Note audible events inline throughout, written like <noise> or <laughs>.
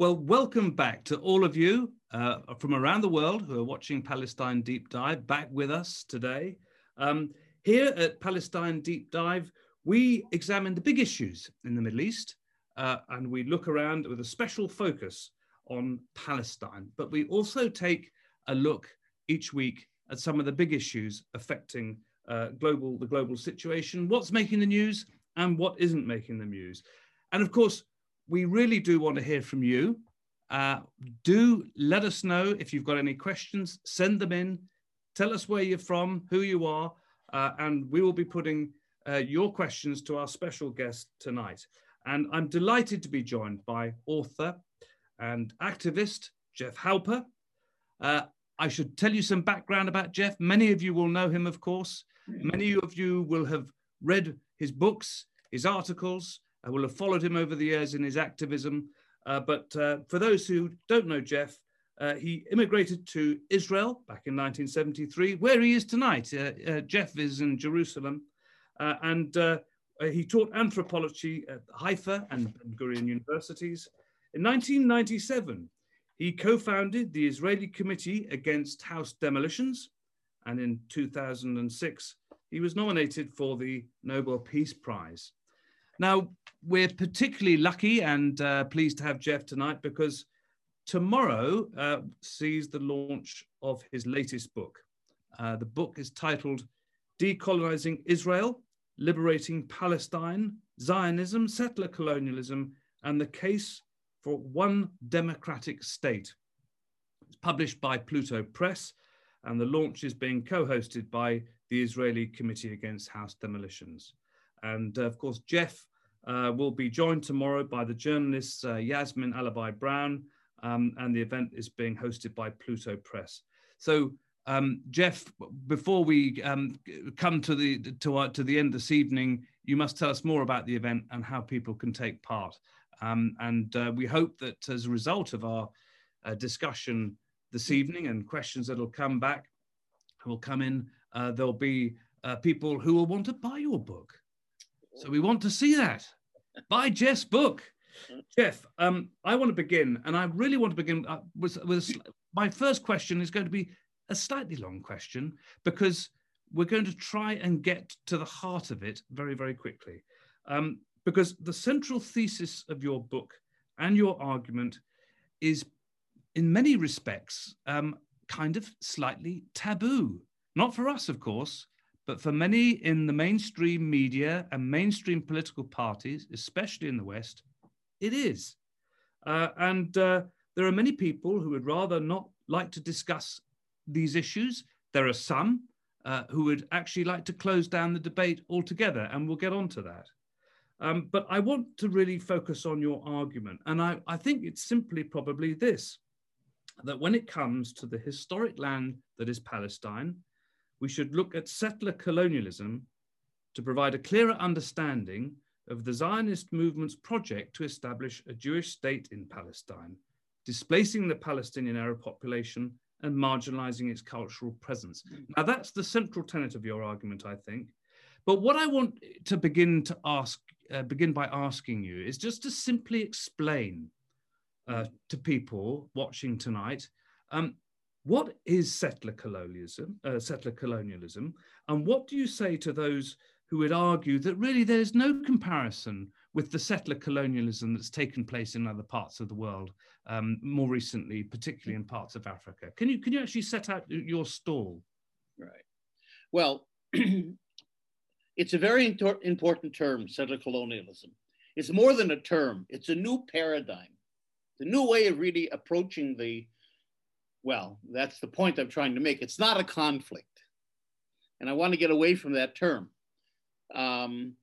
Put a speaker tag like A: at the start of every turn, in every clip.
A: Well, welcome back to all of you uh, from around the world who are watching Palestine Deep Dive back with us today. Um, here at Palestine Deep Dive, we examine the big issues in the Middle East uh, and we look around with a special focus on Palestine. But we also take a look each week at some of the big issues affecting uh, global the global situation, what's making the news and what isn't making the news. And of course, we really do want to hear from you. Uh, do let us know if you've got any questions, send them in. Tell us where you're from, who you are, uh, and we will be putting uh, your questions to our special guest tonight. And I'm delighted to be joined by author and activist Jeff Halper. Uh, I should tell you some background about Jeff. Many of you will know him, of course. Many of you will have read his books, his articles, I will have followed him over the years in his activism. Uh, but uh, for those who don't know Jeff, uh, he immigrated to Israel back in 1973, where he is tonight. Uh, uh, Jeff is in Jerusalem, uh, and he taught anthropology at Haifa and Ben Gurion universities. In 1997, he co-founded the Israeli Committee Against House Demolitions, and in 2006, he was nominated for the Nobel Peace Prize. Now, we're particularly lucky and uh, pleased to have Jeff tonight because tomorrow uh, sees the launch of his latest book. Uh, the book is titled Decolonizing Israel, Liberating Palestine, Zionism, Settler Colonialism, and the Case for One Democratic State. It's published by Pluto Press, and the launch is being co hosted by the Israeli Committee Against House Demolitions. And uh, of course, Jeff uh, will be joined tomorrow by the journalist uh, Yasmin Alibhai Brown, um, and the event is being hosted by Pluto Press. So, um, Jeff, before we um, come to the to, our, to the end this evening, you must tell us more about the event and how people can take part. Um, and uh, we hope that as a result of our uh, discussion this evening and questions that will come back, will come in, uh, there'll be uh, people who will want to buy your book. So we want to see that. Buy Jeff's book. Jeff, um, I want to begin, and I really want to begin uh, with, with my first question is going to be a slightly long question because we're going to try and get to the heart of it very, very quickly. Um, because the central thesis of your book and your argument is, in many respects, um, kind of slightly taboo. Not for us, of course, but for many in the mainstream media and mainstream political parties, especially in the West, it is. Uh, and uh, there are many people who would rather not like to discuss these issues. There are some uh, who would actually like to close down the debate altogether, and we'll get on to that. Um, but I want to really focus on your argument. And I, I think it's simply probably this that when it comes to the historic land that is Palestine, we should look at settler colonialism to provide a clearer understanding of the Zionist movement's project to establish a Jewish state in Palestine, displacing the Palestinian Arab population and marginalizing its cultural presence. Now, that's the central tenet of your argument, I think. But what I want to begin to ask, uh, begin by asking you, is just to simply explain uh, to people watching tonight um, what is settler colonialism, uh, settler colonialism, and what do you say to those who would argue that really there is no comparison with the settler colonialism that's taken place in other parts of the world um, more recently, particularly in parts of Africa? Can you can you actually set out your stall?
B: Right. Well, <clears throat> it's a very important term, settler colonialism. It's more than a term; it's a new paradigm, the new way of really approaching the well, that's the point I'm trying to make. It's not a conflict. And I want to get away from that term. Um,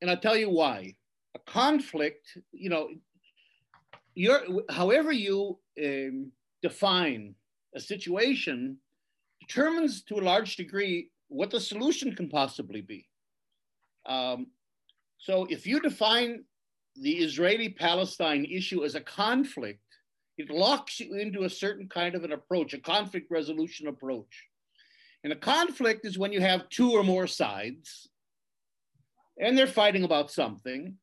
B: and I'll tell you why. A conflict, you know, you're, however you um, define a situation determines to a large degree what the solution can possibly be. Um, so if you define the Israeli Palestine issue as a conflict, it locks you into a certain kind of an approach, a conflict resolution approach. And a conflict is when you have two or more sides and they're fighting about something.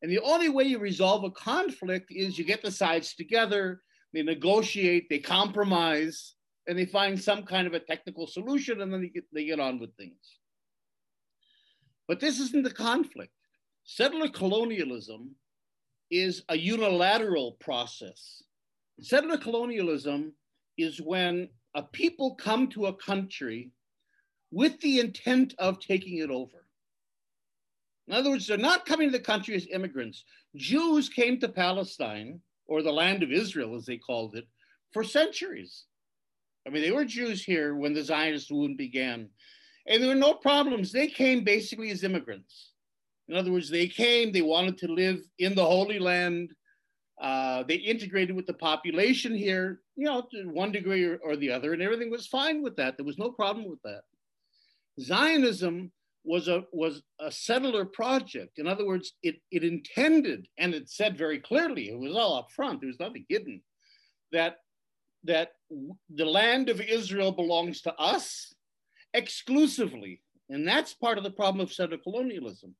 B: And the only way you resolve a conflict is you get the sides together, they negotiate, they compromise, and they find some kind of a technical solution, and then they get, they get on with things. But this isn't the conflict. Settler colonialism is a unilateral process. Settler colonialism is when a people come to a country with the intent of taking it over. In other words, they're not coming to the country as immigrants. Jews came to Palestine, or the land of Israel, as they called it, for centuries. I mean, they were Jews here when the Zionist movement began. And there were no problems. They came basically as immigrants. In other words, they came, they wanted to live in the Holy Land. Uh, they integrated with the population here, you know, to one degree or, or the other, and everything was fine with that. There was no problem with that. Zionism was a was a settler project. In other words, it it intended and it said very clearly, it was all up front, there was nothing hidden, that that the land of Israel belongs to us exclusively. And that's part of the problem of settler colonialism.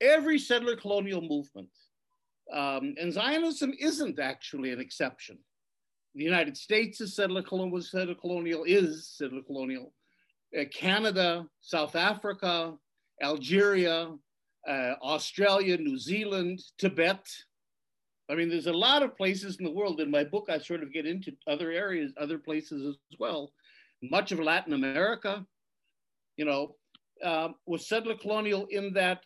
B: Every settler colonial movement, um, and Zionism isn't actually an exception. The United States is settler colonial, settler colonial is settler colonial. Uh, Canada, South Africa, Algeria, uh, Australia, New Zealand, Tibet. I mean, there's a lot of places in the world. In my book, I sort of get into other areas, other places as well. Much of Latin America, you know, uh, was settler colonial in that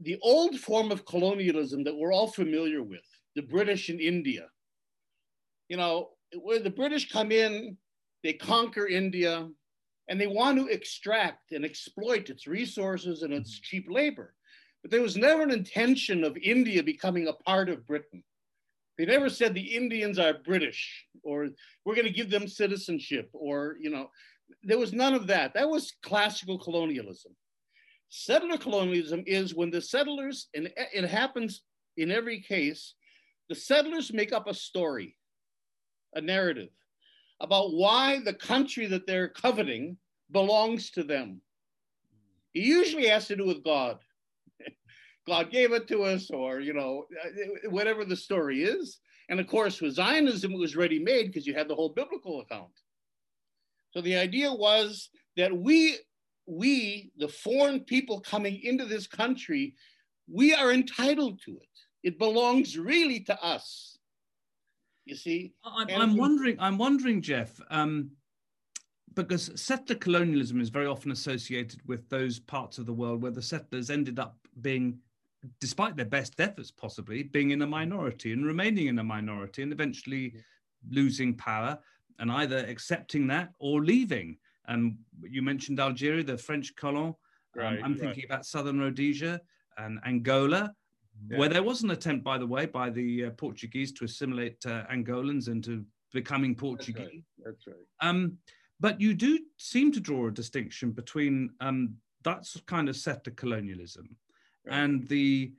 B: the old form of colonialism that we're all familiar with, the British in India, you know, where the British come in, they conquer India, and they want to extract and exploit its resources and its mm-hmm. cheap labor. But there was never an intention of India becoming a part of Britain. They never said the Indians are British or we're going to give them citizenship or, you know, there was none of that. That was classical colonialism. Settler colonialism is when the settlers, and it happens in every case, the settlers make up a story, a narrative about why the country that they're coveting belongs to them. It usually has to do with God. <laughs> God gave it to us, or you know, uh, whatever the story is. And of course, with Zionism, it was ready made because you had the whole biblical account. So the idea was that we we, the foreign people coming into this country, we are entitled to it. It belongs really to us. You see?
A: I'm, I'm wondering, I'm wondering, Jeff, um, because settler colonialism is very often associated with those parts of the world where the settlers ended up being, despite their best efforts possibly, being in a minority and remaining in a minority and eventually losing power and either accepting that or leaving. And you mentioned Algeria, the French colon. Right, um, I'm thinking right. about southern Rhodesia and Angola, yeah. where there was an attempt, by the way, by the uh, Portuguese to assimilate uh, Angolans into becoming Portuguese.
B: That's right. That's right.
A: Um, but you do seem to draw a distinction between um, that kind of settler colonialism right. and the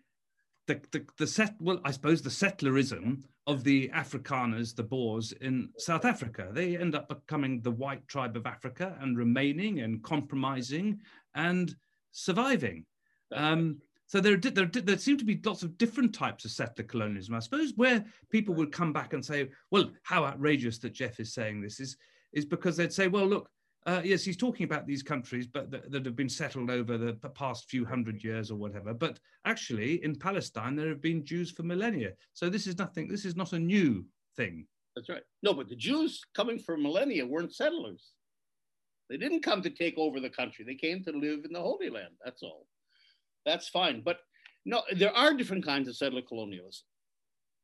A: the, the, the set well i suppose the settlerism of the Afrikaners, the Boers in South Africa. They end up becoming the white tribe of Africa and remaining and compromising and surviving. Um, so there, there, there seem to be lots of different types of settler colonialism. I suppose where people would come back and say, well, how outrageous that Jeff is saying this is, is because they'd say, well, look, uh, yes, he's talking about these countries, but th- that have been settled over the, past few hundred years or whatever. But actually, in Palestine, there have been Jews for millennia. So this is nothing. This is not a new thing.
B: That's right. No, but the Jews coming for millennia weren't settlers. They didn't come to take over the country. They came to live in the Holy Land. That's all. That's fine. But no, there are different kinds of settler colonialism.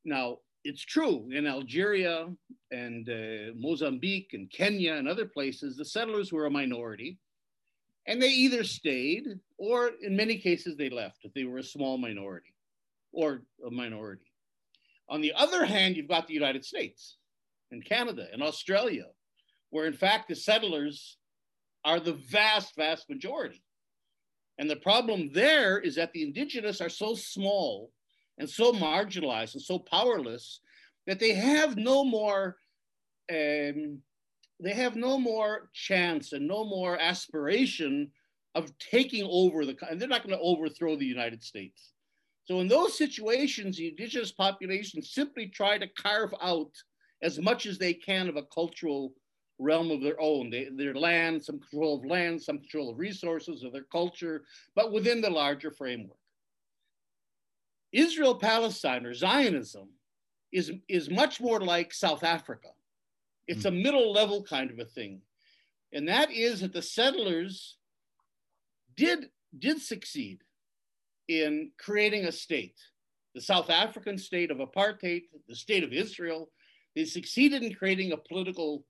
B: Now, it's true in Algeria and uh, Mozambique and Kenya and other places, the settlers were a minority. And they either stayed or, in many cases, they left if they were a small minority or a minority. On the other hand, you've got the United States and Canada and Australia, where in fact the settlers are the vast, vast majority. And the problem there is that the indigenous are so small and so marginalized and so powerless that they have no more um, they have no more chance and no more aspiration of taking over the and they're not going to overthrow the united states So in those situations, the indigenous population simply try to carve out as much as they can of a cultural realm of their own, they, their land, some control of land, some control of resources of their culture, but within the larger framework. Israel Palestine or Zionism is, is much more like South Africa. It's mm. a middle level kind of a thing. And that is that the settlers did, did succeed in creating a state. The South African state of apartheid, the state of Israel, they succeeded in creating a political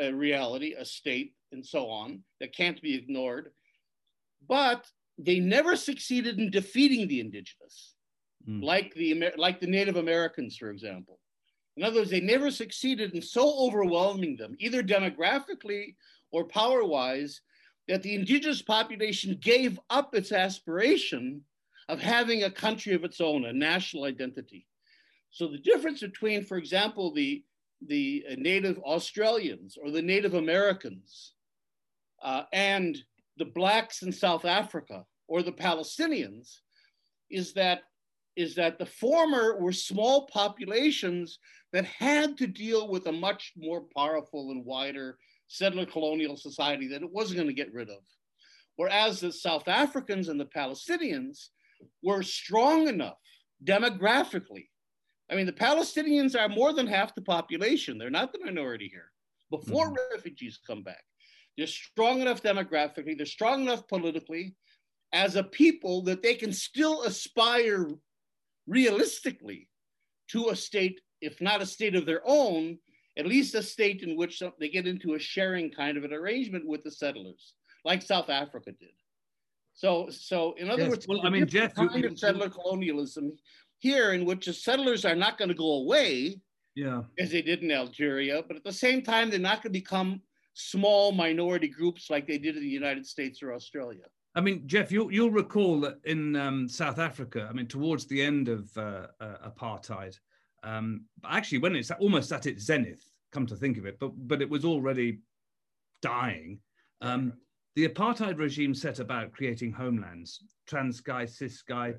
B: uh, reality, a state, and so on that can't be ignored. But they never succeeded in defeating the indigenous, mm. like the like the Native Americans, for example. In other words, they never succeeded in so overwhelming them, either demographically or power-wise, that the indigenous population gave up its aspiration of having a country of its own, a national identity. So the difference between, for example, the the native Australians or the Native Americans uh, and the blacks in South Africa or the Palestinians is that is that the former were small populations that had to deal with a much more powerful and wider settler colonial society that it wasn't going to get rid of. Whereas the South Africans and the Palestinians were strong enough demographically I mean, the Palestinians are more than half the population. They're not the minority here. Before mm-hmm. refugees come back, they're strong enough demographically, they're strong enough politically as a people that they can still aspire realistically to a state, if not a state of their own, at least a state in which they get into a sharing kind of an arrangement with the settlers, like South Africa did. So, so in other yes. words,
A: well, I mean, Jeff,
B: kind you, of settler colonialism here in which the settlers are not going to go away
A: yeah
B: as they did in algeria but at the same time they're not going to become small minority groups like they did in the united states or australia
A: I mean, Jeff, you'll, you'll recall that in um, South Africa, I mean, towards the end of uh, uh, apartheid, um, actually, when it's almost at its zenith, come to think of it, but but it was already dying. Um, the apartheid regime set about creating homelands, Transkei, Ciskei,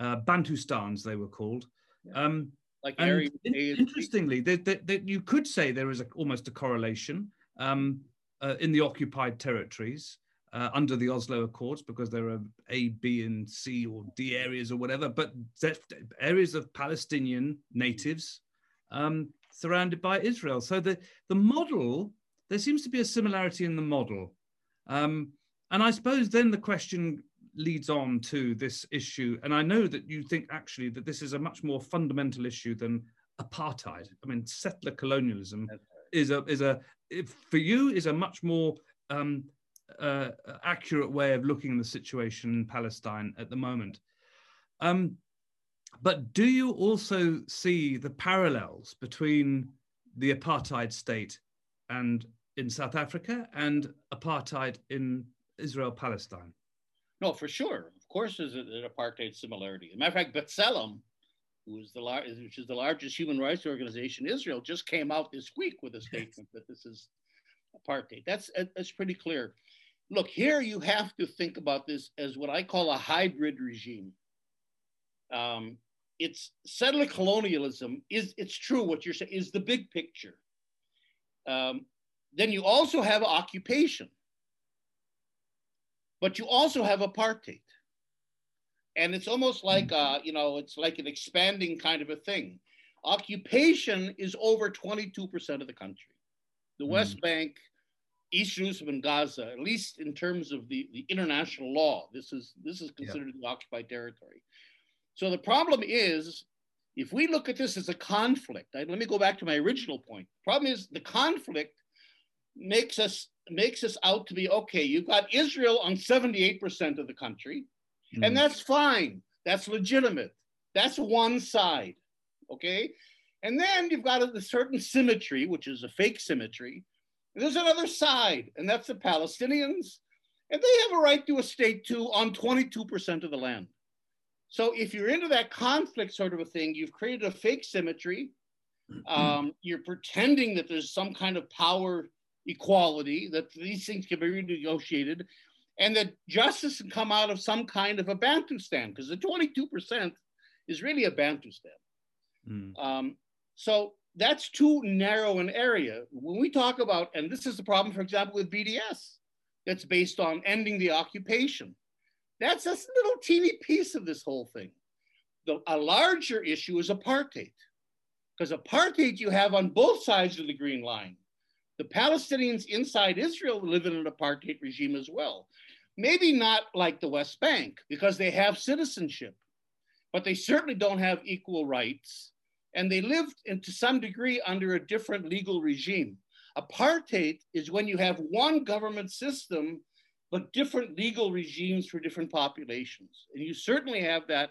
A: uh, Bantustans, they were called. Um,
B: like in,
A: interestingly, that you could say there is a, almost a correlation um, uh, in the occupied territories uh, under the Oslo Accords because there are A, B, and C or D areas or whatever, but areas of Palestinian natives um, surrounded by Israel. So the, the model, there seems to be a similarity in the model. Um, and I suppose then the question leads on to this issue. And I know that you think actually that this is a much more fundamental issue than apartheid. I mean, settler colonialism is a is a for you is a much more um, uh, accurate way of looking at the situation in Palestine at the moment. Um, but do you also see the parallels between the apartheid state and in South Africa and apartheid in Israel Palestine?
B: No, for sure. Of course, there's an apartheid similarity. As a matter of fact, B'Tselem, who is the lar- which is the largest human rights organization in Israel, just came out this week with a statement that this is apartheid. That's that's pretty clear. Look, here you have to think about this as what I call a hybrid regime. Um, it's settler colonialism is it's true what you're saying is the big picture. Um, then you also have occupation but you also have apartheid. And it's almost like, uh, you know, it's like an expanding kind of a thing. Occupation is over 22% of the country. The mm. West Bank, East Jerusalem, and Gaza, at least in terms of the, the international law, this is, this is considered yeah. the occupied territory. So the problem is, if we look at this as a conflict, I, let me go back to my original point. The problem is the conflict makes us makes us out to be okay. You've got Israel on 78% of the country, mm. and that's fine. That's legitimate. That's one side. Okay. And then you've got a certain symmetry, which is a fake symmetry. There's another side, and that's the Palestinians. And they have a right to a state too on 22% of the land. So if you're into that conflict sort of a thing, you've created a fake symmetry. Um, <clears throat> you're pretending that there's some kind of power equality, that these things can be renegotiated, and that justice can come out of some kind of a Bantustan, because the 22% is really a Bantustan.
A: Mm.
B: Um, so that's too narrow an area. When we talk about, and this is the problem, for example, with BDS, that's based on ending the occupation. That's a little teeny piece of this whole thing. The, a larger issue is apartheid, because apartheid you have on both sides of the green line. The Palestinians inside Israel live in an apartheid regime as well. Maybe not like the West Bank, because they have citizenship, but they certainly don't have equal rights and they lived in, to some degree under a different legal regime. Apartheid is when you have one government system, but different legal regimes for different populations. And you certainly have that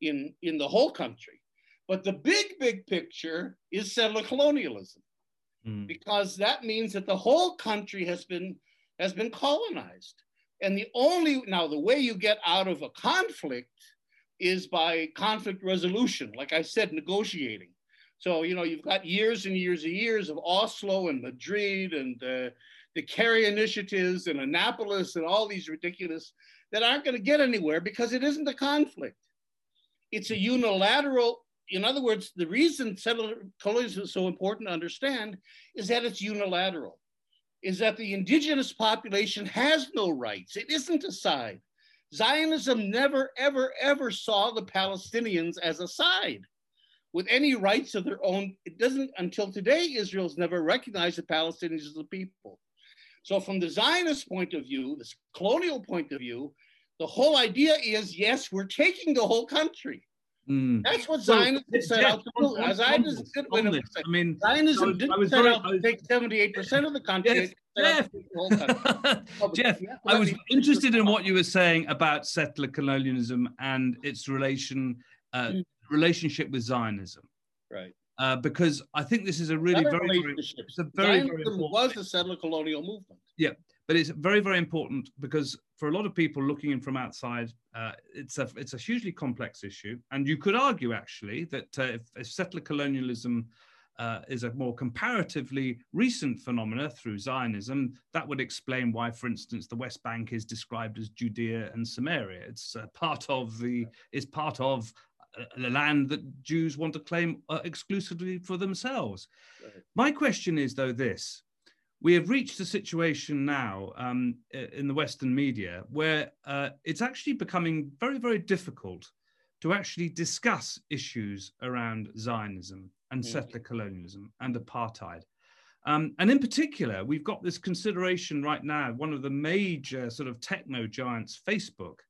B: in, in the whole country. But the big, big picture is settler colonialism, mm. because that means that the whole country has been, has been colonized. And the only, now, the way you get out of a conflict is by conflict resolution, like I said, negotiating. So, you know, you've got years and years and years of Oslo and Madrid and uh, the Kerry initiatives and Annapolis and all these ridiculous that aren't going to get anywhere because it isn't a conflict. It's a unilateral, in other words, the reason settler colonialism is so important to understand is that it's unilateral, is that the indigenous population has no rights. It isn't a side. Zionism never, ever, ever saw the Palestinians as a side with any rights of their own. It doesn't, until today, Israel's never recognized the Palestinians as a people. So, from the Zionist point of view, this colonial point of view, the whole idea is yes, we're taking the whole country. Mm. That's what Zionism well, set out to do. Zionism did win I mean, Zionism was, didn't set out to take 78% of the country.
A: Jeff, Jeff <laughs> I was interested in what you were saying about settler colonialism and its relation uh, mm. relationship with Zionism.
B: Right.
A: Uh, because I think this is a really very, very,
B: it's a very, Zionism very was the settler colonial movement.
A: Yeah, but it's very, very important because for a lot of people looking in from outside, uh, it's a it's a hugely complex issue, and you could argue actually that uh, if, if, settler colonialism uh, is a more comparatively recent phenomena through Zionism, that would explain why, for instance, the West Bank is described as Judea and Samaria. It's uh, part of the is part of uh, the land that Jews want to claim uh, exclusively for themselves. Right. My question is, though, this we have reached a situation now um, in the Western media where uh, it's actually becoming very, very difficult to actually discuss issues around Zionism and mm. settler colonialism and apartheid. Um, and in particular, we've got this consideration right now, one of the major sort of techno giants, Facebook,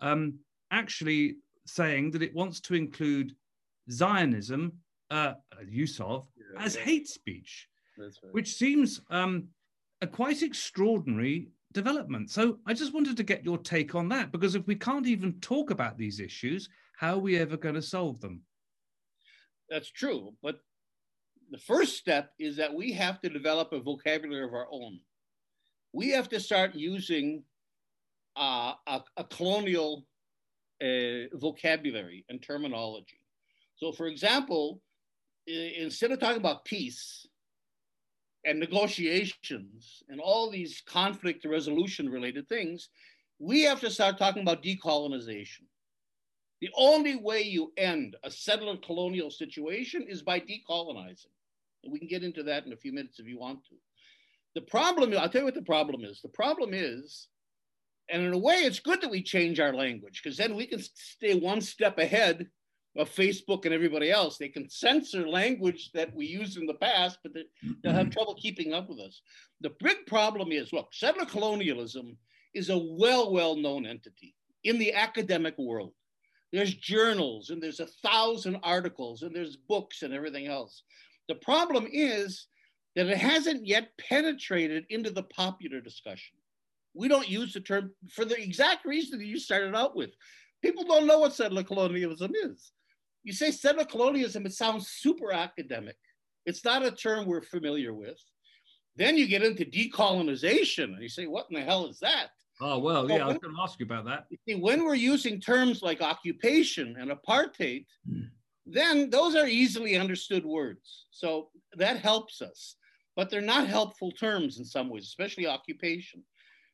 A: um, actually saying that it wants to include Zionism, uh, use of, as hate speech right. which seems um, a quite extraordinary development. So I just wanted to get your take on that because if we can't even talk about these issues, how are we ever going to solve them?
B: That's true. But the first step is that we have to develop a vocabulary of our own. We have to start using uh, a, a, colonial uh, vocabulary and terminology. So, for example, instead of talking about peace, and negotiations and all these conflict resolution related things, we have to start talking about decolonization. The only way you end a settler colonial situation is by decolonizing. And we can get into that in a few minutes if you want to. The problem, I'll tell you what the problem is. The problem is, and in a way, it's good that we change our language because then we can stay one step ahead of Facebook and everybody else. They can censor language that we used in the past, but they'll have mm-hmm. trouble keeping up with us. The big problem is look, settler colonialism is a well, well known entity in the academic world. There's journals and there's a thousand articles and there's books and everything else. The problem is that it hasn't yet penetrated into the popular discussion. We don't use the term for the exact reason that you started out with. People don't know what settler colonialism is you say settler colonialism, it sounds super academic. It's not a term we're familiar with. Then you get into decolonization, and you say, what in the hell is that?
A: Oh, well, so yeah, when, I was going to ask you about that.
B: You see, when we're using terms like occupation and apartheid, mm. then those are easily understood words. So that helps us, but they're not helpful terms in some ways, especially occupation.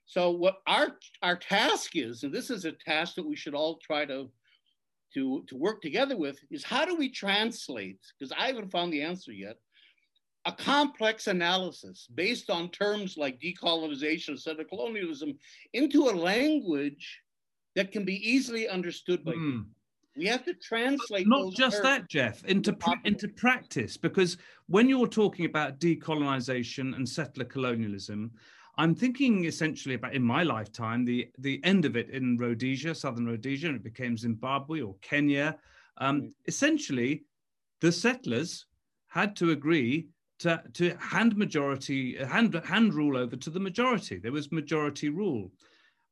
B: So what our our task is, and this is a task that we should all try to to, to work together with is how do we translate, because I haven't found the answer yet, a complex analysis based on terms like decolonization settler colonialism into a language that can be easily understood by mm. We have to translate.
A: Not just that, Jeff, into pra- into practice, because when you're talking about decolonization and settler colonialism, I'm thinking essentially about in my lifetime the the end of it in Rhodesia, southern Rhodesia, and it became Zimbabwe or Kenya. Um, mm. Essentially, the settlers had to agree to, to hand majority hand hand rule over to the majority. There was majority rule.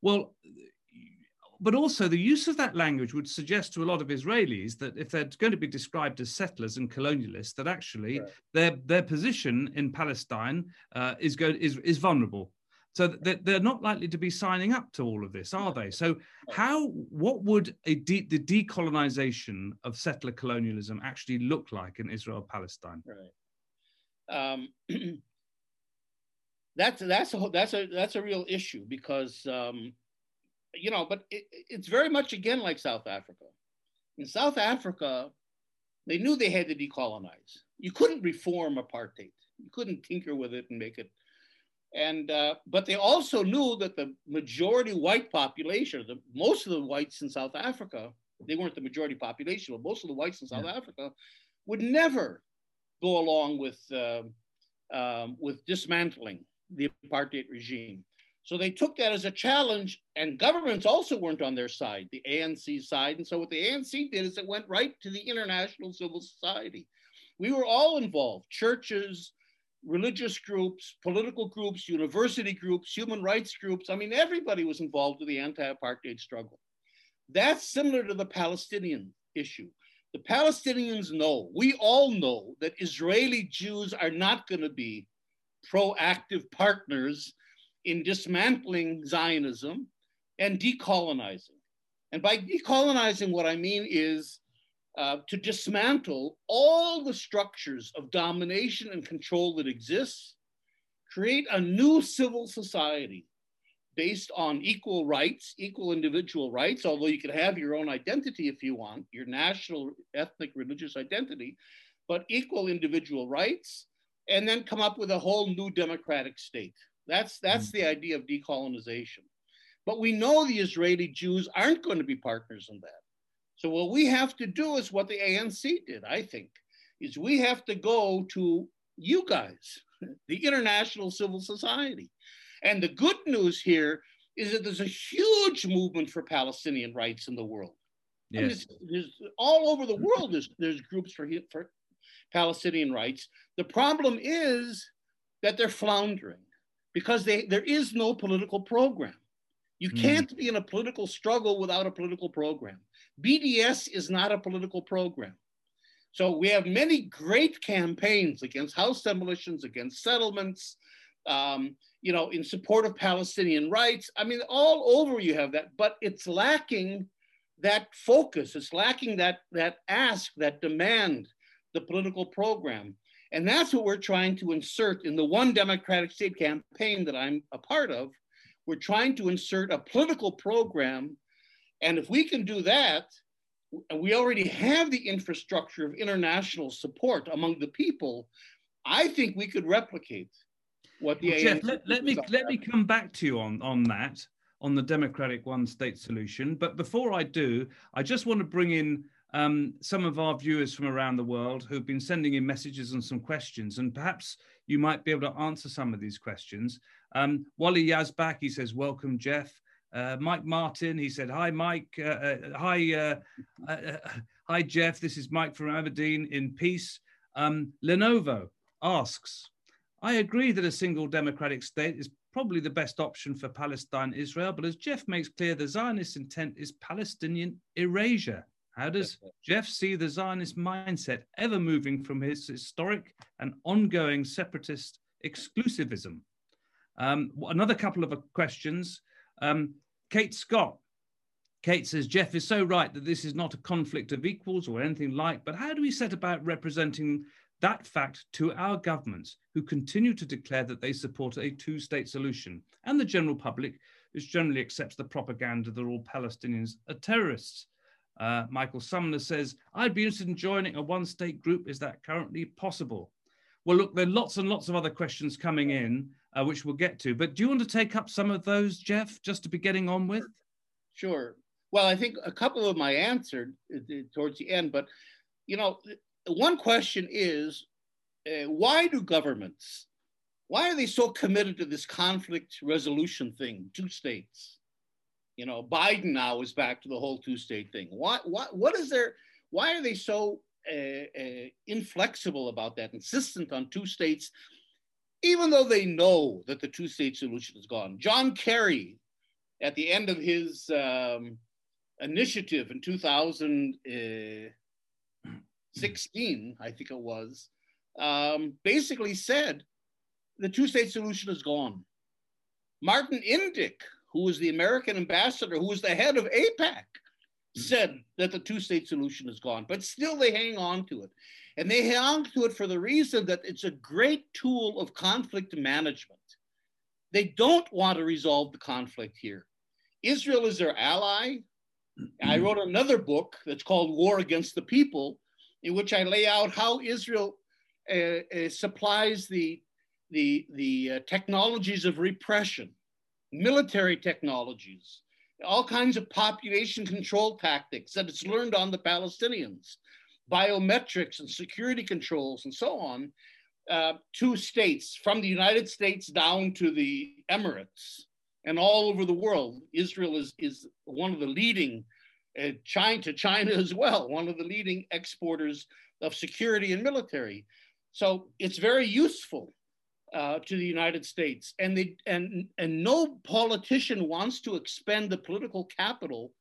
A: Well, but also the use of that language would suggest to a lot of Israelis that if they're going to be described as settlers and colonialists, that actually right. their their position in Palestine uh, is go, is is vulnerable. So they're not likely to be signing up to all of this, are they? So how what would a de- the decolonization of settler colonialism actually look like in Israel Palestine?
B: Right. Um, <clears throat> that's that's a that's a that's a real issue because um, you know, but it, it's very much again like South Africa. In South Africa, they knew they had to decolonize. You couldn't reform apartheid. You couldn't tinker with it and make it. And uh, but they also knew that the majority white population, the most of the whites in South Africa, they weren't the majority population, but most of the whites in South yeah. Africa would never go along with uh, um, with dismantling the apartheid regime. So they took that as a challenge, and governments also weren't on their side, the ANC side. And so what the ANC did is it went right to the international civil society. We were all involved churches, religious groups, political groups, university groups, human rights groups. I mean, everybody was involved with the anti apartheid struggle. That's similar to the Palestinian issue. The Palestinians know, we all know, that Israeli Jews are not going to be proactive partners in dismantling Zionism and decolonizing. And by decolonizing, what I mean is uh, to dismantle all the structures of domination and control that exists, create a new civil society based on equal rights, equal individual rights, although you can have your own identity if you want, your national, ethnic, religious identity, but equal individual rights, and then come up with a whole new democratic state. That's that's mm-hmm. the idea of decolonization. But we know the Israeli Jews aren't going to be partners in that. So what we have to do is what the ANC did, I think, is we have to go to you guys, <laughs> the international civil society. And the good news here is that there's a huge movement for Palestinian rights in the world. Yes. I mean, there's, all over the world, there's, there's groups for, for Palestinian rights. The problem is that they're floundering because they, there is no political program. You mm. can't be in a political struggle without a political program. BDS is not a political program. So we have many great campaigns against house demolitions, against settlements, um, you know, in support of Palestinian rights. I mean, all over you have that, but it's lacking that focus. It's lacking that that ask, that demand, the political program. And that's what we're trying to insert in the One Democratic State campaign that I'm a part of. We're trying to insert a political program. And if we can do that, and we already have the infrastructure of international support among the people. I think we could replicate what the
A: well, Jeff, let, let me let me come back to you on on that on the democratic one state solution. But before I do, I just want to bring in um, some of our viewers from around the world who've been sending in messages and some questions, and perhaps you might be able to answer some of these questions. Um, Wally Yazbak, he says, Welcome, Jeff. Uh, Mike Martin, he said, Hi, Mike. Uh, uh, hi, uh, uh, uh, hi, Jeff. This is Mike from Aberdeen in peace. Um, Lenovo asks, I agree that a single democratic state is probably the best option for Palestine Israel, but as Jeff makes clear, the Zionist intent is Palestinian erasure. How does Jeff see the Zionist mindset ever moving from his historic and ongoing separatist exclusivism? Um, another couple of questions. Um, Kate Scott. Kate says, Jeff is so right that this is not a conflict of equals or anything like, but how do we set about representing that fact to our governments who continue to declare that they support a two state solution and the general public, which generally accepts the propaganda that all Palestinians are terrorists? Uh, Michael Sumner says, I'd be interested in joining a one state group. Is that currently possible? Well, look, there are lots and lots of other questions coming in, uh, which we'll get to. But do you want to take up some of those, Jeff, just to be getting on with?
B: Sure. Well, I think a couple of I answered uh, towards the end, but you know, one question is uh, why do governments, why are they so committed to this conflict resolution thing, two states? You know, Biden now is back to the whole two state thing. What, what, what is there, why are they so uh, uh, inflexible about that, insistent on two states, even though they know that the two state solution is gone? John Kerry, at the end of his um, initiative in 2016, I think it was, um, basically said the two state solution is gone. Martin Indyk, who was the American ambassador, who was the head of AIPAC, said that the two state solution is gone, but still they hang on to it. And they hang on to it for the reason that it's a great tool of conflict management. They don't want to resolve the conflict here. Israel is their ally. I wrote another book that's called War Against the People, in which I lay out how Israel uh, uh, supplies the, the, the uh, technologies of repression, military technologies, all kinds of population control tactics that it's learned on the Palestinians, biometrics and security controls and so on, uh, states from the United States down to the Emirates and all over the world. Israel is, is one of the leading, uh, China to China as well, one of the leading exporters of security and military. So it's very useful uh, to the United States, and they and and no politician wants to expend the political capital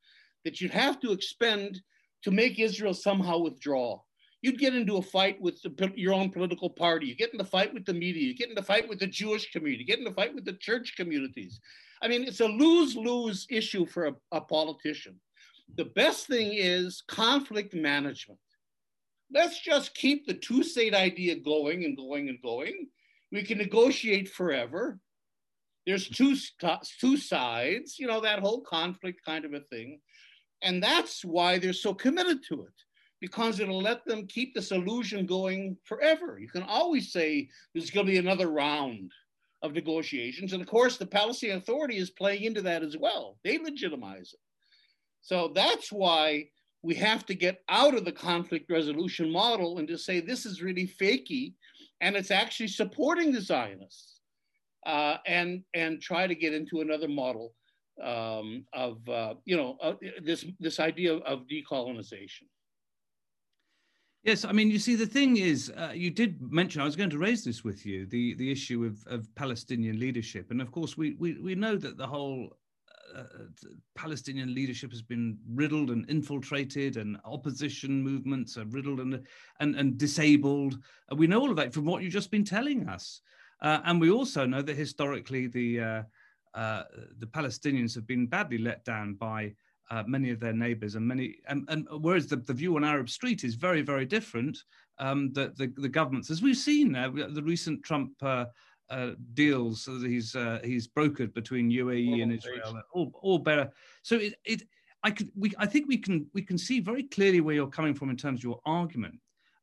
B: that you'd have to expend to make Israel somehow withdraw. You'd get into a fight with the, your own political party. You get in a fight with the media. You get in a fight with the Jewish community. You get in a fight with the church communities. I mean, it's a lose-lose issue for a, a politician. The best thing is conflict management let's just keep the two state idea going and going and going. We can negotiate forever. There's two, two sides, you know, that whole conflict kind of a thing. And that's why they're so committed to it, because it'll let them keep this illusion going forever. You can always say there's going to be another round of negotiations. And of course, the Palestinian Authority is playing into that as well. They legitimize it. So that's why we have to get out of the conflict resolution model and to say this is really fakey and it's actually supporting the Zionists uh, and, and try to get into another model um, of, uh, you know, uh, this, this idea of, decolonization.
A: Yes, I mean, you see, the thing is, uh, you did mention, I was going to raise this with you, the, the issue of, of Palestinian leadership. And of course, we, we, we know that the whole Palestinian leadership has been riddled and infiltrated, and opposition movements are riddled and and, and disabled. Uh, we know all of that from what you've just been telling us, uh, and we also know that historically the uh, uh the Palestinians have been badly let down by uh, many of their neighbors, and many and, and whereas the, the view on Arab Street is very very different. Um, the, the, the governments, as we've seen, the recent Trump uh, deals that he's uh, he's brokered between UAE and Israel, all, all better. So it, it I could we I think we can we can see very clearly where you're coming from in terms of your argument,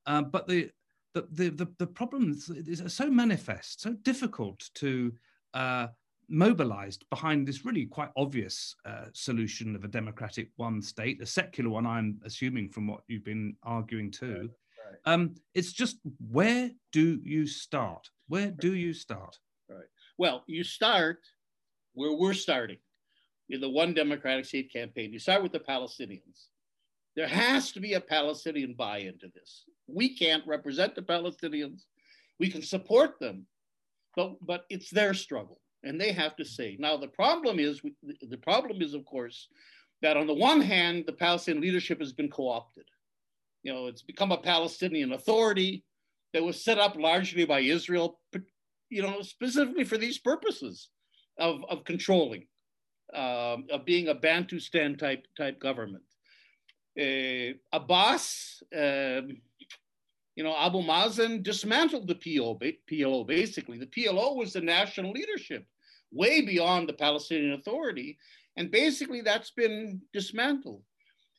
A: uh, but the the the the, the problems is so manifest, so difficult to uh, mobilized behind this really quite obvious uh, solution of a democratic one state, a secular one. I'm assuming from what you've been arguing too. Right. Um, it's just where do you start? Where do you start?
B: Right. Well, you start where we're starting in the One Democratic State campaign. You start with the Palestinians. There has to be a Palestinian buy into this. We can't represent the Palestinians. We can support them, but, but it's their struggle and they have to say. Now, the problem is, the problem is, of course, that on the one hand, the Palestinian leadership has been co opted. You know, it's become a Palestinian authority that was set up largely by Israel, you know, specifically for these purposes of, of controlling, um, of being a Bantustan type, type government. Uh, Abbas, um, you know, Abu Mazen dismantled the PLO, PLO basically. The PLO was the national leadership, way beyond the Palestinian Authority. And basically, that's been dismantled.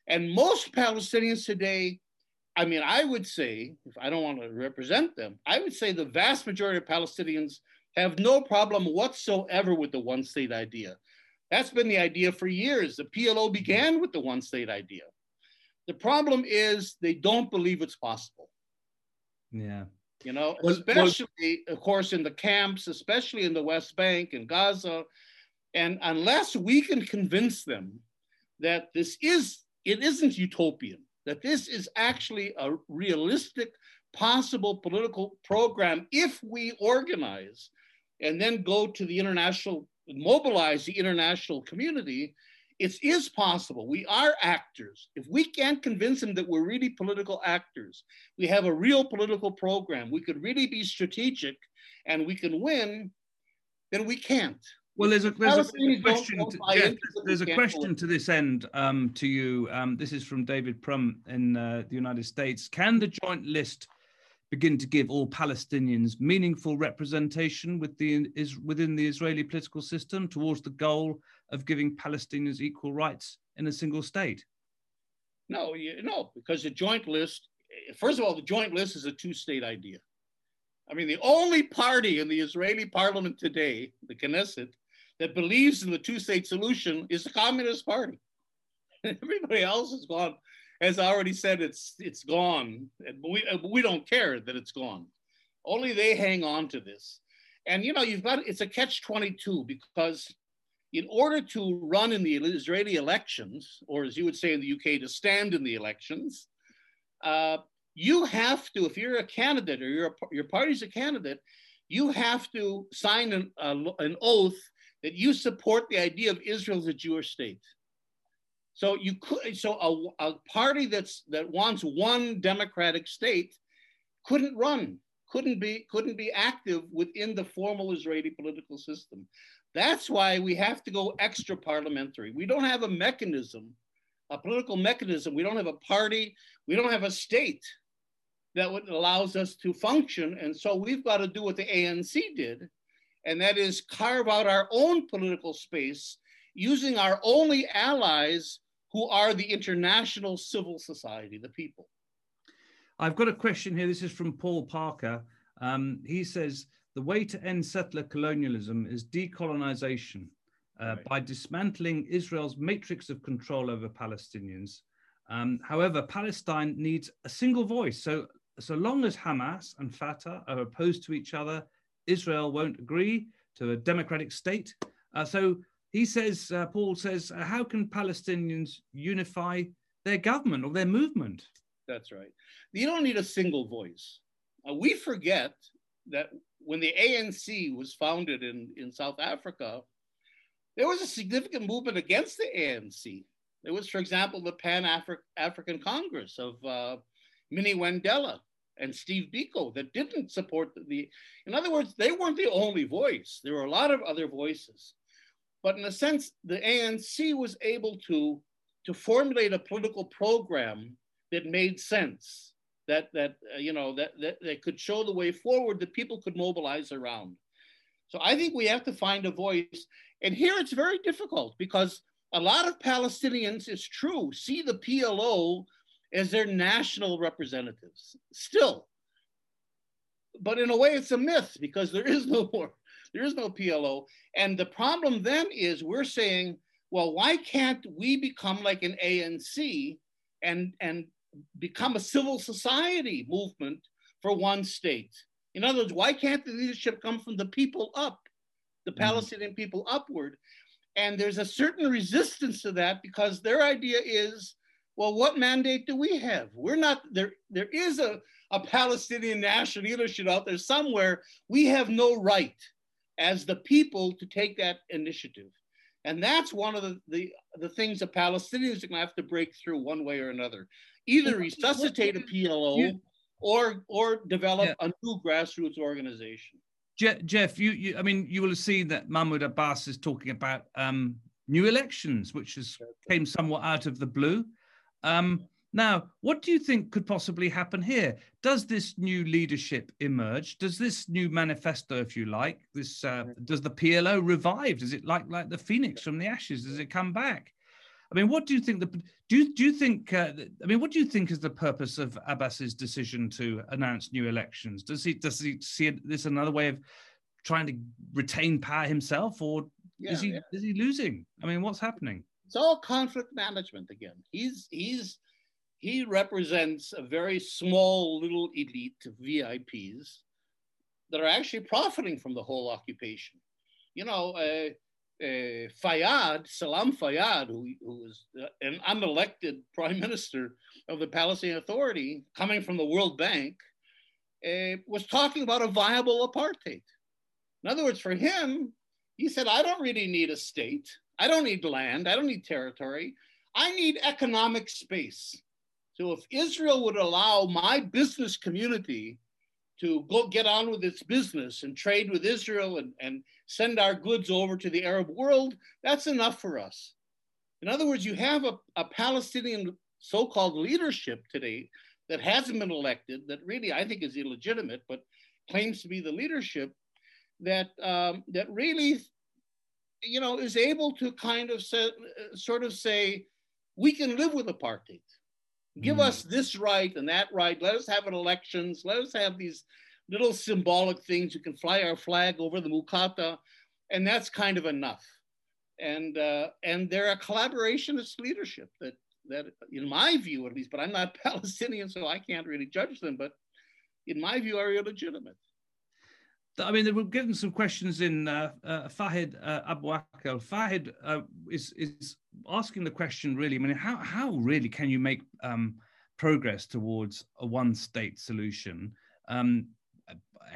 B: And most Palestinians today, I mean, I would say, if I don't want to represent them, I would say the vast majority of Palestinians have no problem whatsoever with the one state idea. That's been the idea for years. The PLO began with the one state idea. The problem is they don't believe it's possible.
A: Yeah.
B: You know, well, especially, well, of course, in the camps, especially in the West Bank and Gaza. And unless we can convince them that this is, it isn't utopian, that this is actually a realistic, possible political program if we organize and then go to the international, mobilize the international community, it is possible. We are actors. If we can't convince them that we're really political actors, we have a real political program, we could really be strategic and we can win, then we can't.
A: Well, there's a, there's a question. To, Jeff, there's a question to this end um, to you. Um, this is from David Prum in uh, the United States. Can the joint list begin to give all Palestinians meaningful representation with the, is, within the Israeli political system towards the goal of giving Palestinians equal rights in a single state?
B: No, you, no, because the joint list, first of all, the joint list is a two state idea. I mean, the only party in the Israeli parliament today, the Knesset, that believes in the two state solution is the Communist Party. <laughs> Everybody else has gone As I already said it's it's gone. We we don't care that it's gone. Only they hang on to this. And you know, you've got it's a catch 22 because in order to run in the Israeli elections, or as you would say in the UK, to stand in the elections, uh, you have to, if you're a candidate or your your party's a candidate, you have to sign an, an oath that you support the idea of Israel as a Jewish state. So you could so a, a party that's that wants one democratic state couldn't run, couldn't be couldn't be active within the formal Israeli political system. That's why we have to go extra parliamentary. We don't have a mechanism, a political mechanism. We don't have a party. We don't have a state that would, allows us to function. And so we've got to do what the ANC did, and that is carve out our own political space using our only allies who are the international civil society, the people.
A: I've got a question here. This is from Paul Parker. Um, he says the way to end settler colonialism is decolonization uh, right. by dismantling Israel's matrix of control over Palestinians. Um, however, Palestine needs a single voice. So, so long as Hamas and Fatah are opposed to each other, Israel won't agree to a democratic state. Uh, so, he says, uh, Paul says, uh, how can Palestinians unify their government or their movement?
B: That's right. You don't need a single voice. Uh, we forget that when the ANC was founded in, in South Africa, there was a significant movement against the ANC. There was, for example, the Pan African Congress of uh, Minnie Wendella and Steve Biko that didn't support the. In other words, they weren't the only voice. There were a lot of other voices. But in a sense, the ANC was able to, to formulate a political program that made sense, that, that uh, you know, that, that, that could show the way forward that people could mobilize around. So I think we have to find a voice. And here it's very difficult because a lot of Palestinians, it's true, see the PLO as their national representatives still. But in a way, it's a myth because there is no more there is no PLO. And the problem then is we're saying, well, why can't we become like an ANC and, and become a civil society movement for one state? In other words, why can't the leadership come from the people up, the mm-hmm. Palestinian people upward? And there's a certain resistance to that because their idea is, well, what mandate do we have? We're not there. There is a, a Palestinian national leadership out there somewhere. We have no right as the people to take that initiative. And that's one of the, the, the things that Palestinians are going to have to break through one way or another. Either resuscitate a PLO or, or develop yeah. a new grassroots organization.
A: Jeff, you, you, I mean, you will have seen that Mahmoud Abbas is talking about um, new elections, which has came somewhat out of the blue. Um, now, what do you think could possibly happen here? Does this new leadership emerge? Does this new manifesto, if you like, this uh, does the PLO revive? Does it like like the phoenix from the ashes? Does it come back? I mean, what do you think? The do you, do you think? Uh, I mean, what do you think is the purpose of Abbas's decision to announce new elections? Does he does he see this another way of trying to retain power himself, or yeah, is he yeah. is he losing? I mean, what's happening?
B: It's all conflict management again. He's he's he represents a very small little elite of VIPs that are actually profiting from the whole occupation. You know, uh, uh, Fayyad, Salam Fayyad, who, who was an unelected <laughs> prime minister of the Palestinian Authority, coming from the World Bank, uh, was talking about a viable apartheid. In other words, for him, he said, I don't really need a state. I don't need land. I don't need territory. I need economic space. So if Israel would allow my business community to go get on with its business and trade with Israel and, and send our goods over to the Arab world, that's enough for us. In other words, you have a, a Palestinian so called leadership today that hasn't been elected, that really I think is illegitimate, but claims to be the leadership that, um, that really you know, is able to kind of say, sort of say, we can live with apartheid. Give mm. us this right and that right. Let us have an elections. Let us have these little symbolic things. You can fly our flag over the Mukata, and that's kind of enough. And uh, and they're a collaborationist leadership that that, in my view at least, but I'm not <laughs> Palestinian, so I can't really judge them. But in my view, are illegitimate.
A: I mean, we're getting some questions in. Uh, uh, Fahed uh, Abu Akel. Fahed uh, is is asking the question really. I mean, how how really can you make um, progress towards a one state solution? Um,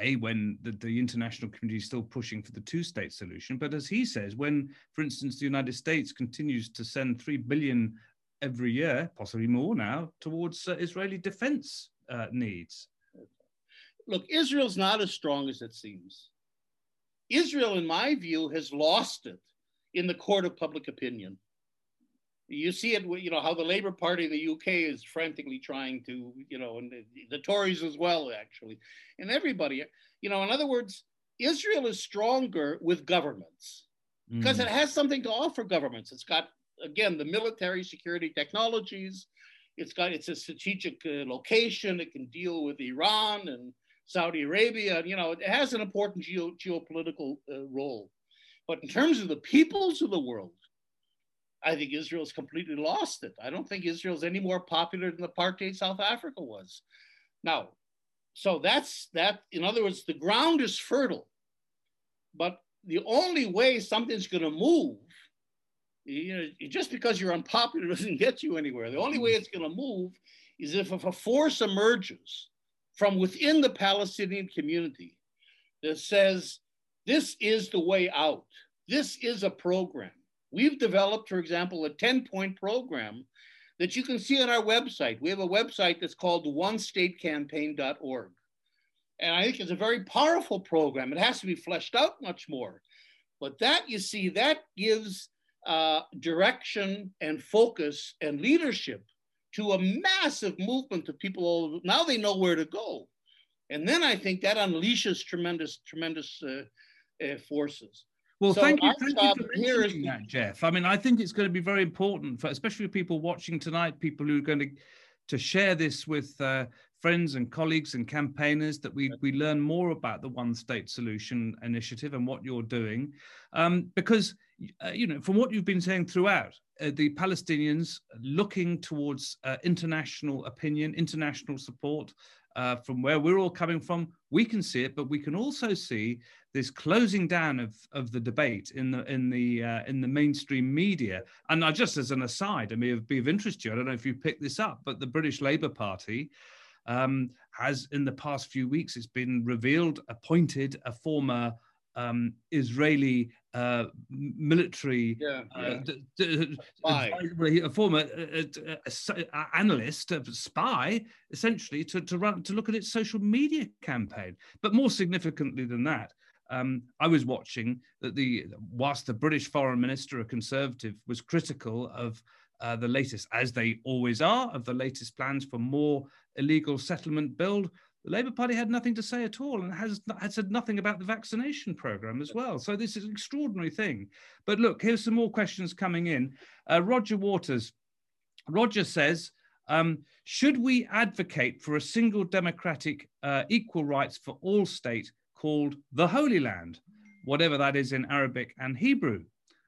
A: a when the, the international community is still pushing for the two state solution, but as he says, when, for instance, the United States continues to send three billion every year, possibly more now, towards uh, Israeli defense uh, needs
B: look, Israel's not as strong as it seems. Israel, in my view, has lost it in the court of public opinion. You see it, you know, how the Labour Party in the UK is frantically trying to, you know, and the, the Tories as well, actually, and everybody, you know, in other words, Israel is stronger with governments because mm. it has something to offer governments. It's got, again, the military security technologies. It's got, it's a strategic uh, location. It can deal with Iran and Saudi Arabia. You know, it has an important geo- geopolitical uh, role. But in terms of the peoples of the world, I think Israel's completely lost it. I don't think Israel's any more popular than the apartheid South Africa was. Now, so that's that. In other words, the ground is fertile, but the only way something's going to move, you know, just because you're unpopular <laughs> doesn't get you anywhere. The only way it's going to move is if, if a force emerges from within the Palestinian community that says this is the way out. This is a program. We've developed, for example, a 10 point program that you can see on our website. We have a website that's called onestatecampaign.org. And I think it's a very powerful program. It has to be fleshed out much more. But that, you see, that gives uh, direction and focus and leadership to a massive movement of people. All, Now they know where to go. And then I think that unleashes tremendous, tremendous uh, uh, forces.
A: Well, so thank you, thank you for mentioning that, Jeff. I mean, I think it's going to be very important for, especially for people watching tonight, people who are going to to share this with uh, friends and colleagues and campaigners that we we learn more about the One State Solution initiative and what you're doing, um, because uh, you know from what you've been saying throughout, uh, the Palestinians looking towards uh, international opinion, international support. Uh, from where we're all coming from, we can see it, but we can also see this closing down of, of the debate in the in the uh, in the mainstream media. And I just as an aside, I mean, it'd be of interest to you. I don't know if you picked this up, but the British Labour Party um, has, in the past few weeks, it's been revealed, appointed a former um, Israeli uh, military yeah, uh, a former uh, uh, analyst, a spy, essentially to, to run to look at its social media campaign. But more significantly than that, um, I was watching that the whilst the British foreign minister, a conservative, was critical of uh, the latest, as they always are, of the latest plans for more illegal settlement build. The Labour Party had nothing to say at all and has, has said nothing about the vaccination program as well. So this is an extraordinary thing. But look, here's some more questions coming in. Uh, Roger Waters. Roger says, um, should we advocate for a single democratic uh, equal rights for all state called the Holy Land, whatever that is in Arabic and Hebrew?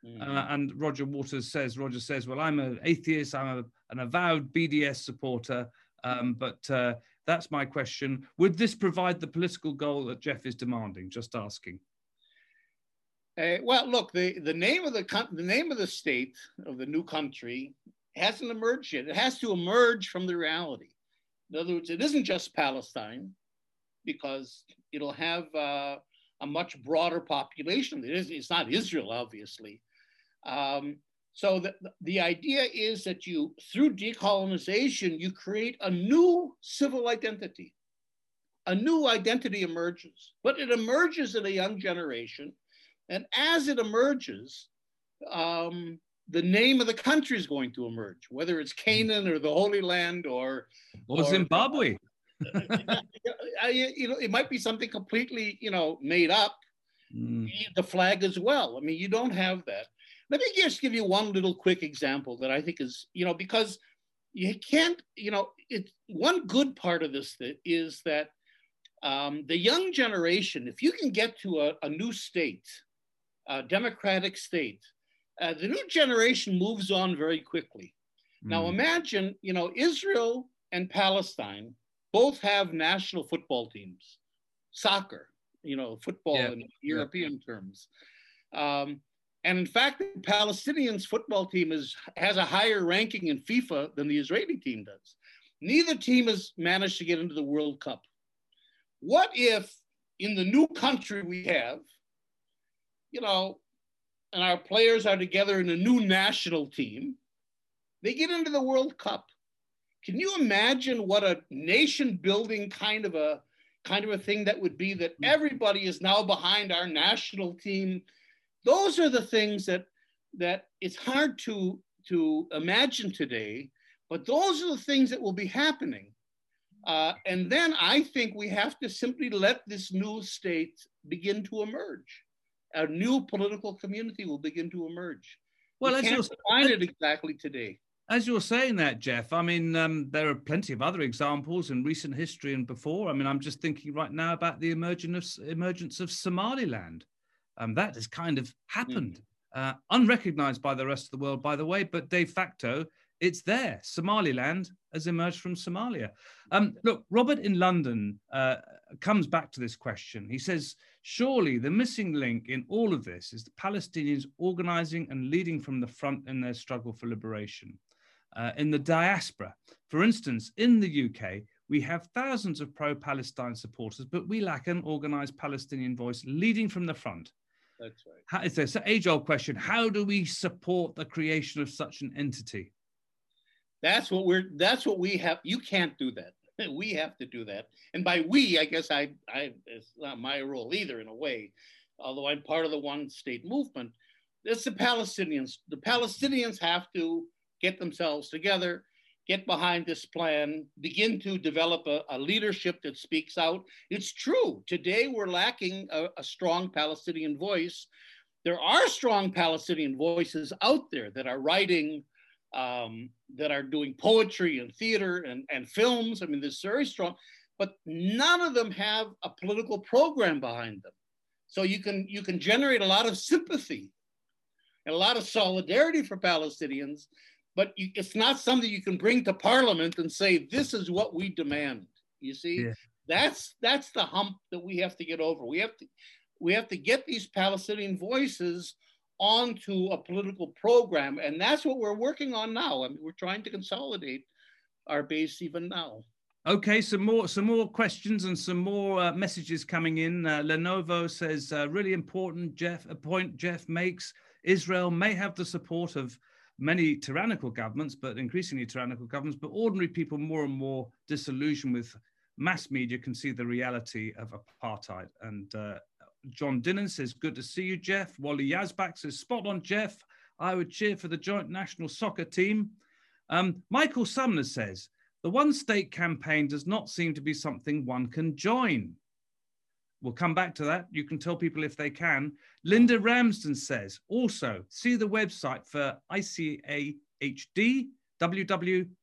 A: Mm. Uh, and Roger Waters says, Roger says, well, I'm an atheist, I'm a, an avowed BDS supporter, um, but uh, that's my question. Would this provide the political goal that Jeff is demanding? Just asking.
B: Uh, well, look, the, the name of the the name of the state of the new country hasn't emerged yet. It has to emerge from the reality. In other words, it isn't just Palestine, because it'll have uh, a much broader population. It is, it's not Israel, obviously. Um, so the, the idea is that you, through decolonization, you create a new civil identity. A new identity emerges, but it emerges in a young generation. And as it emerges, um, the name of the country is going to emerge, whether it's Canaan or the Holy Land or
A: or, or Zimbabwe. <laughs>
B: You know, it might be something completely, you know, made up. Mm. The flag as well. I mean, you don't have that. Let me just give you one little quick example that I think is, you know, because you can't, you know, it's one good part of this that is that um, the young generation, if you can get to a, a new state, a democratic state, uh, the new generation moves on very quickly. Mm. Now imagine, you know, Israel and Palestine both have national football teams, soccer, you know, football yeah. in European yeah. terms. Um, and in fact, the Palestinians football team is, has a higher ranking in FIFA than the Israeli team does. Neither team has managed to get into the World Cup. What if in the new country we have, you know, and our players are together in a new national team, they get into the World Cup. Can you imagine what a nation building kind of a kind of a thing that would be that hmm. everybody is now behind our national team those are the things that that it's hard to to imagine today but those are the things that will be happening uh, and then i think we have to simply let this new state begin to emerge a new political community will begin to emerge well we can't find it exactly today
A: as you're saying that, Jeff, I mean, um, there are plenty of other examples in recent history and before. I mean, I'm just thinking right now about the emergence of, emergence of Somaliland. Um, that has kind of happened, mm. uh, unrecognized by the rest of the world, by the way, but de facto, it's there. Somaliland has emerged from Somalia. Um, look, Robert in London uh, comes back to this question. He says, Surely the missing link in all of this is the Palestinians organizing and leading from the front in their struggle for liberation. Uh, in the diaspora, for instance, in the UK, we have thousands of pro Palestine supporters, but we lack an organized Palestinian voice leading from the front.
B: That's right.
A: How, it's an age-old question. How do we support the creation of such an entity?
B: That's what we're. That's what we have. You can't do that. <laughs> we have to do that. And by we, I guess I, I, it's not my role either in a way, although I'm part of the one state movement. It's the Palestinians. The Palestinians have to get themselves together get behind this plan, begin to develop a, a, leadership that speaks out. It's true. Today, we're lacking a, a, strong Palestinian voice. There are strong Palestinian voices out there that are writing, um, that are doing poetry and theater and, and films. I mean, there's very strong, but none of them have a political program behind them. So you can you can generate a lot of sympathy and a lot of solidarity for Palestinians, but you, it's not something you can bring to parliament and say this is what we demand you see yeah. that's that's the hump that we have to get over we have to we have to get these palestinian voices onto a political program and that's what we're working on now i mean we're trying to consolidate our base even now
A: Okay, some more some more questions and some more uh, messages coming in. Uh, Lenovo says uh, really important Jeff a point Jeff makes. Israel may have the support of many tyrannical governments, but increasingly tyrannical governments, but ordinary people more and more disillusioned with mass media can see the reality of apartheid. And uh, John Dinnan says, Good to see you, Jeff. Wally Yazbak says, Spot on, Jeff. I would cheer for the joint national soccer team. Um, Michael Sumner says, the one state campaign does not seem to be something one can join. We'll come back to that. You can tell people if they can. Linda Ramsden says also see the website for ICAHD, www.icahd.org.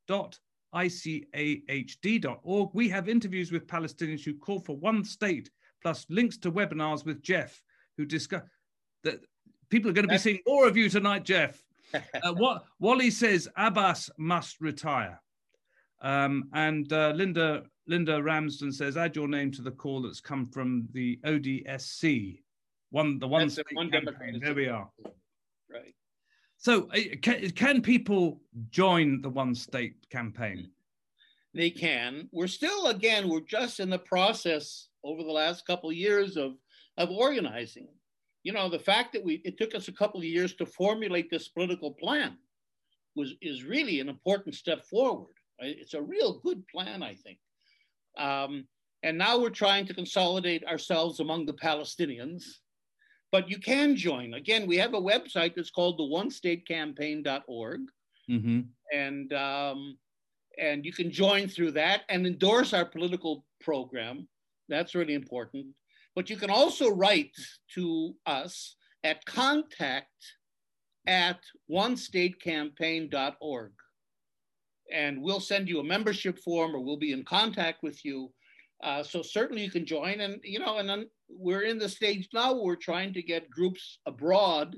A: We have interviews with Palestinians who call for one state, plus links to webinars with Jeff, who discuss that people are going to be seeing more of you tonight, Jeff. <laughs> Uh, what Wally says Abbas must retire. Um, and uh, Linda Linda Ramsden says, add your name to the call that's come from the ODSC, one the one, one campaign. There we are.
B: Right.
A: So, uh, can, can people join the one state campaign?
B: They can. We're still, again, we're just in the process over the last couple of years of of organizing. You know, the fact that we it took us a couple of years to formulate this political plan was is really an important step forward. It's a real good plan, I think. Um, and now we're trying to consolidate ourselves among the Palestinians. But you can join. Again, we have a website that's called the onestatecampaign.org. Mm-hmm. And, um, and you can join through that and endorse our political program. That's really important. But you can also write to us at contact at onestatecampaign.org and we'll send you a membership form or we'll be in contact with you. Uh, so certainly you can join and you know and then we're in the stage now we're trying to get groups abroad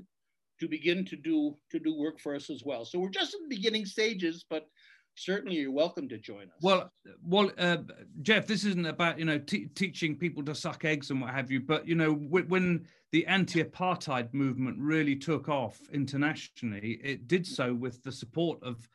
B: to begin to do to do work for us as well. So we're just in the beginning stages but certainly you're welcome to join us.
A: Well well uh, jeff this isn't about you know teaching people to suck eggs and what have you but you know when the anti-apartheid movement really took off internationally it did so with the support of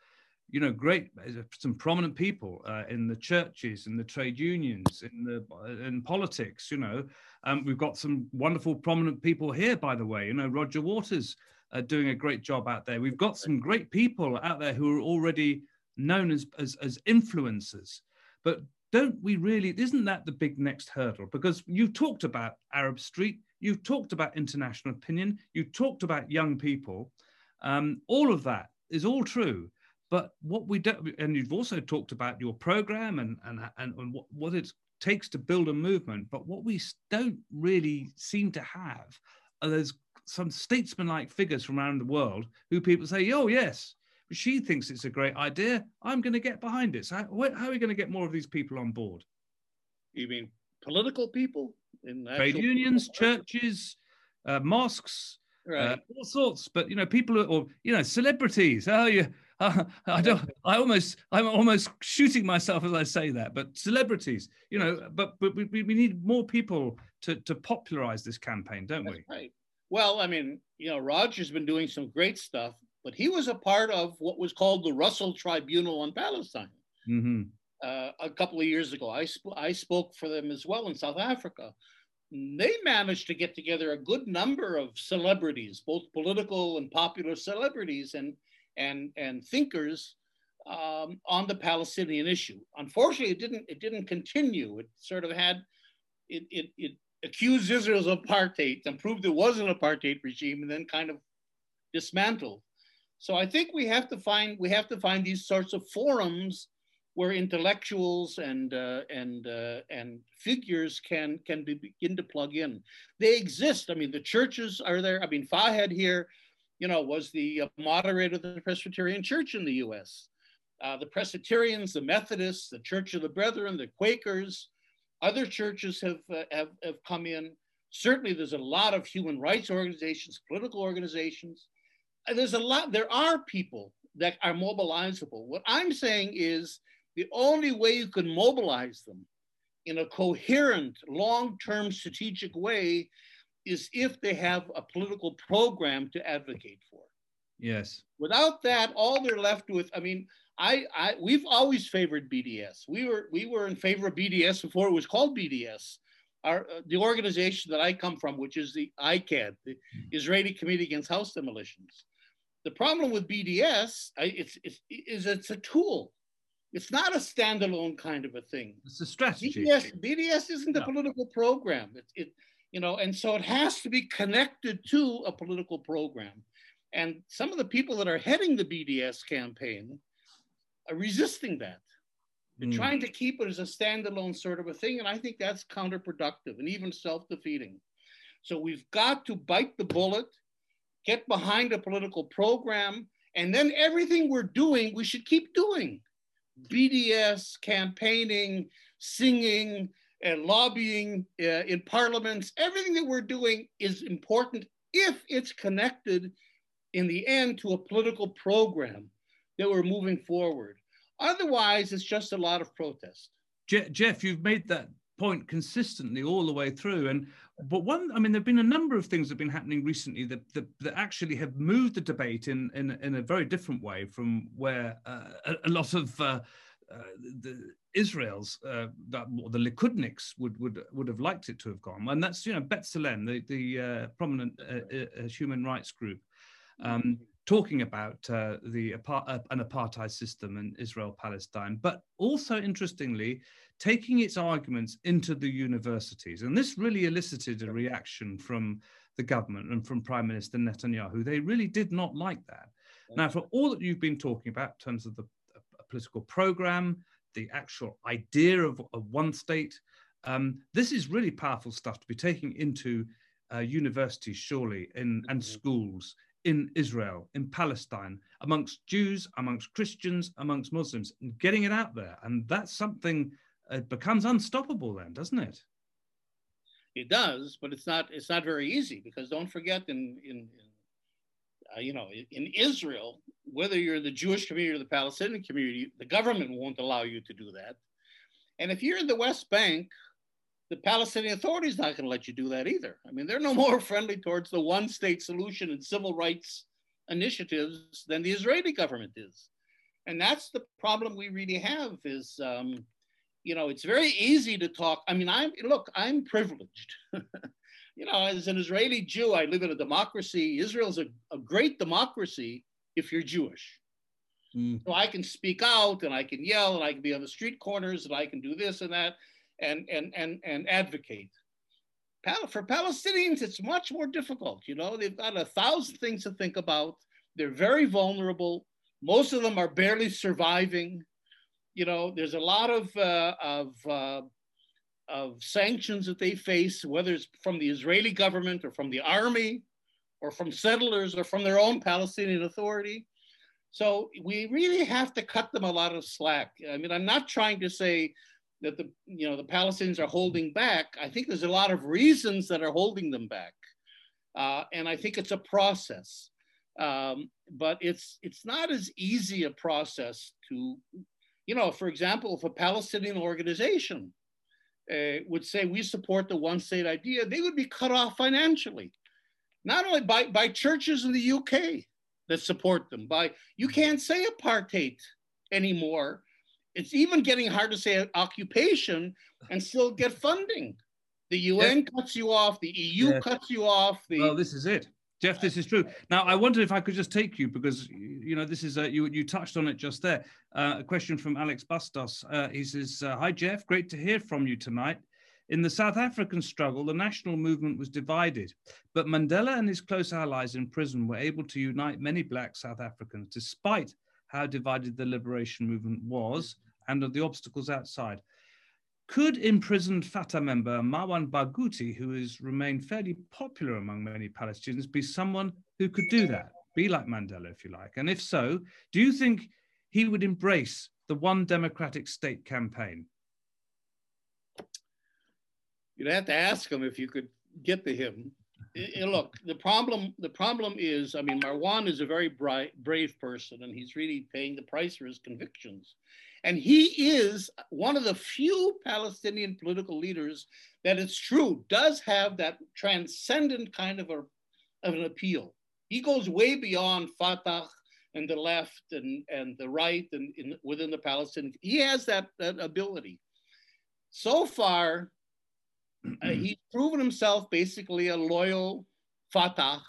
A: you know, great some prominent people uh, in the churches, in the trade unions, in the in politics. You know, um, we've got some wonderful prominent people here, by the way. You know, Roger Waters uh, doing a great job out there. We've got some great people out there who are already known as as, as influencers. But don't we really? Isn't that the big next hurdle? Because you've talked about Arab Street, you've talked about international opinion, you talked about young people. Um, all of that is all true but what we don't, and you've also talked about your program and and and, and what, what it takes to build a movement. But what we don't really seem to have are those some statesman-like figures from around the world who people say, "Oh yes, she thinks it's a great idea. I'm going to get behind it." So how, how are we going to get more of these people on board?
B: You mean political people
A: in trade unions, churches, uh, mosques, right. uh, all sorts. But you know, people or you know, celebrities. Oh, you uh, <laughs> I don't. I almost. I'm almost shooting myself as I say that. But celebrities, you know. But but we, we need more people to to popularize this campaign, don't
B: That's
A: we?
B: Right. Well, I mean, you know, Roger's been doing some great stuff, but he was a part of what was called the Russell Tribunal on Palestine. Mm-hmm. Uh, a couple of years ago, I sp- I spoke for them as well in South Africa. They managed to get together a good number of celebrities, both political and popular celebrities, and and, and thinkers um, on the Palestinian issue. Unfortunately, it didn't, it didn't continue. It sort of had, it, it, it accused Israel of apartheid and proved it was an apartheid regime and then kind of dismantled. So I think we have to find, we have to find these sorts of forums where intellectuals and uh, and uh, and figures can can be, begin to plug in. They exist. I mean, the churches are there. I mean, Fahed here you know, was the uh, moderator of the Presbyterian Church in the U.S. Uh, the Presbyterians, the Methodists, the Church of the Brethren, the Quakers, other churches have, uh, have, have come in. Certainly, there's a lot of human rights organizations, political organizations. There's a lot, there are people that are mobilizable. What I'm saying is the only way you can mobilize them in a coherent, long term strategic way is if they have a political program to advocate for.
A: Yes.
B: Without that, all they're left with, I mean, I, I we've always favored BDS. We were we were in favor of BDS before it was called BDS. Our uh, the organization that I come from, which is the ICAHD, the Israeli Committee Against House Demolitions. The problem with BDS, I, it's, it's is it's a tool. It's not a standalone kind of a thing.
A: It's a strategy.
B: BDS, BDS isn't a political program. It, it you know, and so it has to be connected to a political program. And some of the people that are heading the BDS campaign are resisting that. They're mm. trying to keep it as a standalone sort of a thing. And I think that's counterproductive and even self defeating. So we've got to bite the bullet, get behind a political program, and then everything we're doing, we should keep doing. BDS, campaigning, singing, and lobbying uh, in parliaments, everything that we're doing is important if it's connected in the end to a political program that we're moving forward. Otherwise, it's just a lot of protest.
A: Jeff, you've made that point consistently all the way through. And but one, I mean, there've been a number of things that have been happening recently that that, that actually have moved the debate in in, in a very different way from where uh, a, a, lot of uh, the Israel's uh, that the Likudniks would would would have liked it to have gone, and that's you know B'Tselem, the the uh, prominent uh, uh, human rights group, um, talking about uh, the an apartheid system in Israel Palestine, but also interestingly taking its arguments into the universities, and this really elicited a reaction from the government and from Prime Minister Netanyahu. They really did not like that. Now, for all that you've been talking about in terms of the political program, the actual idea of, of one state. Um, this is really powerful stuff to be taking into uh, universities, surely, in, and mm-hmm. schools in Israel, in Palestine, amongst Jews, amongst Christians, amongst Muslims, and getting it out there. And that's something it uh, becomes unstoppable then, doesn't it?
B: It does, but it's not. It's not very easy because don't forget, in in, in uh, you know, in Israel, whether you're the Jewish community or the Palestinian community, the government won't allow you to do that. And if you're in the West Bank, the Palestinian Authority is not going to let you do that either. I mean, they're no more <laughs> friendly towards the one state solution and civil rights initiatives than the Israeli government is. And that's the problem we really have is, um, you know, it's very easy to talk. I mean, I'm, look, I'm privileged. <laughs> you know, as an Israeli Jew, I live in a democracy. Israel's a, a great democracy if you're Jewish. Mm. So I can speak out and I can yell and I can be on the street corners and I can do this and that and and and and advocate. For Palestinians, it's much more difficult. You know, they've got a thousand things to think about. They're very vulnerable. Most of them are barely surviving. You know, there's a lot of uh, of uh, of sanctions that they face, whether it's from the Israeli government or from the army or from settlers or from their own Palestinian Authority. So we really have to cut them a lot of slack. I mean, I'm not trying to say that the you know the Palestinians are holding back. I think there's a lot of reasons that are holding them back, uh, and I think it's a process. Um, but it's it's not as easy a process to, you know, for example, if a Palestinian organization uh, would say we support the one state idea, they would be cut off financially not only by, by churches in the UK that support them, by you can't say apartheid anymore. It's even getting hard to say occupation and still get funding. The UN yeah. cuts you off, the EU yeah. cuts you off. The...
A: Well, this is it. Jeff, this is true. Now, I wonder if I could just take you because you know this is a, you you touched on it just there. Uh, a question from Alex Bastos. Uh, he says, uh, "Hi Jeff, great to hear from you tonight. In the South African struggle, the national movement was divided, but Mandela and his close allies in prison were able to unite many Black South Africans despite how divided the liberation movement was and of the obstacles outside. Could imprisoned Fatah member Marwan Barghouti, who has remained fairly popular among many Palestinians, be someone who could do that? Be like Mandela, if you like. And if so, do you think he would embrace the one democratic state campaign?
B: You'd have to ask him if you could get to him. look, the problem the problem is, I mean, Marwan is a very bright, brave person, and he's really paying the price for his convictions. And he is one of the few Palestinian political leaders that it's true does have that transcendent kind of, a, of an appeal. He goes way beyond Fatah and the left and, and the right and in, within the Palestinian. He has that, that ability. So far, uh, he's proven himself basically a loyal Fatah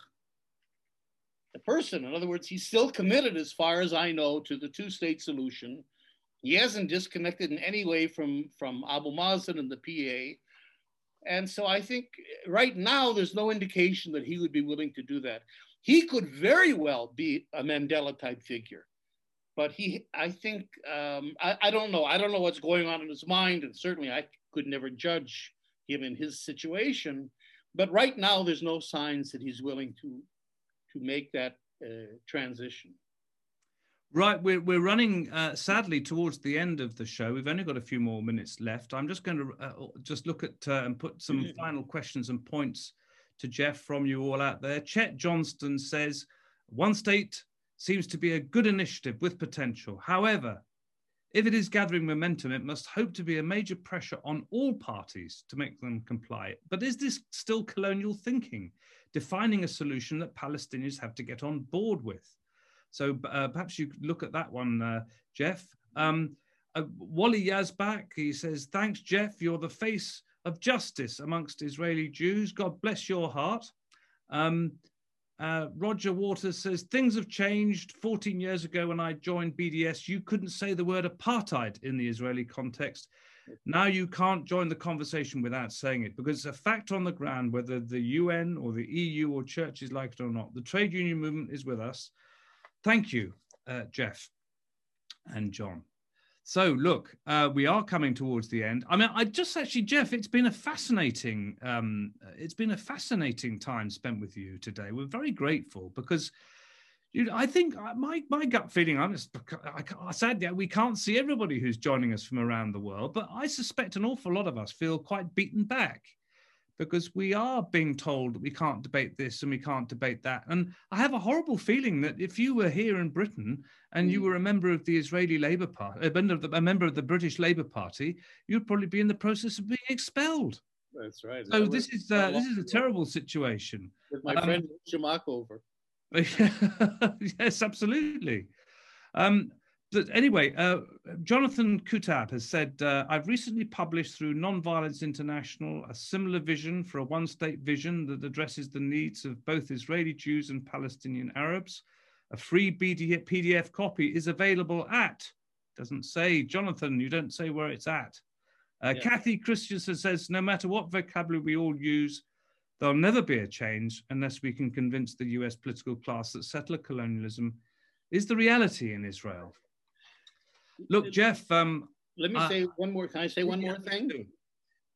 B: person. In other words, he's still committed, as far as I know, to the two-state solution. He hasn't disconnected in any way from, from Abu Mazen and the PA. And so I think right now there's no indication that he would be willing to do that. He could very well be a Mandela type figure. but he, I think, um, I, I don't know. I don't know what's going on in his mind, and certainly I could never judge him in his situation. But right now, there's no signs that he's willing to to make that uh, transition.
A: Right, we're, we're running uh, sadly towards the end of the show. We've only got a few more minutes left. I'm just going to uh, just look at uh, and put some mm-hmm. final questions and points to Jeff from you all out there. Chet Johnston says, one state seems to be a good initiative with potential. However, if it is gathering momentum, it must hope to be a major pressure on all parties to make them comply. But is this still colonial thinking, defining a solution that Palestinians have to get on board with? So uh, perhaps you could look at that one, uh, Jeff. Um, uh, Wally Yazbak, he says, Thanks, Jeff. You're the face of justice amongst Israeli Jews. God bless your heart. Um, uh, Roger Waters says things have changed. 14 years ago, when I joined BDS, you couldn't say the word apartheid in the Israeli context. Now you can't join the conversation without saying it because it's a fact on the ground, whether the UN or the EU or churches like it or not. The trade union movement is with us. Thank you, uh, Jeff and John. So, look, uh, we are coming towards the end. I mean, I just actually, Jeff, it's been a fascinating, um, it's been a fascinating time spent with you today. We're very grateful because you know, I think uh, my my gut feeling, I'm just, I, I we can't see everybody who's joining us from around the world, but I suspect an awful lot of us feel quite beaten back because we are being told that we can't debate this and we can't debate that. And I have a horrible feeling that if you were here in Britain and you mm. were a member of the Israeli Labour Party, a member of the, a member of the British Labour Party, you'd probably be in the process of being expelled.
B: That's right.
A: So this is uh, this is a terrible situation.
B: With my um, friend Shamak over. <laughs>
A: yes, absolutely. Um, but anyway, uh, Jonathan Kuttab has said, uh, I've recently published through Nonviolence International a similar vision for a one state vision that addresses the needs of both Israeli Jews and Palestinian Arabs. A free PDF copy is available at, doesn't say, Jonathan, you don't say where it's at. Uh, yeah. Kathy Christensen says, no matter what vocabulary we all use, there'll never be a change unless we can convince the US political class that settler colonialism is the reality in Israel. Look, Jeff. Um,
B: Let me uh, say one more. Can I say one more thing?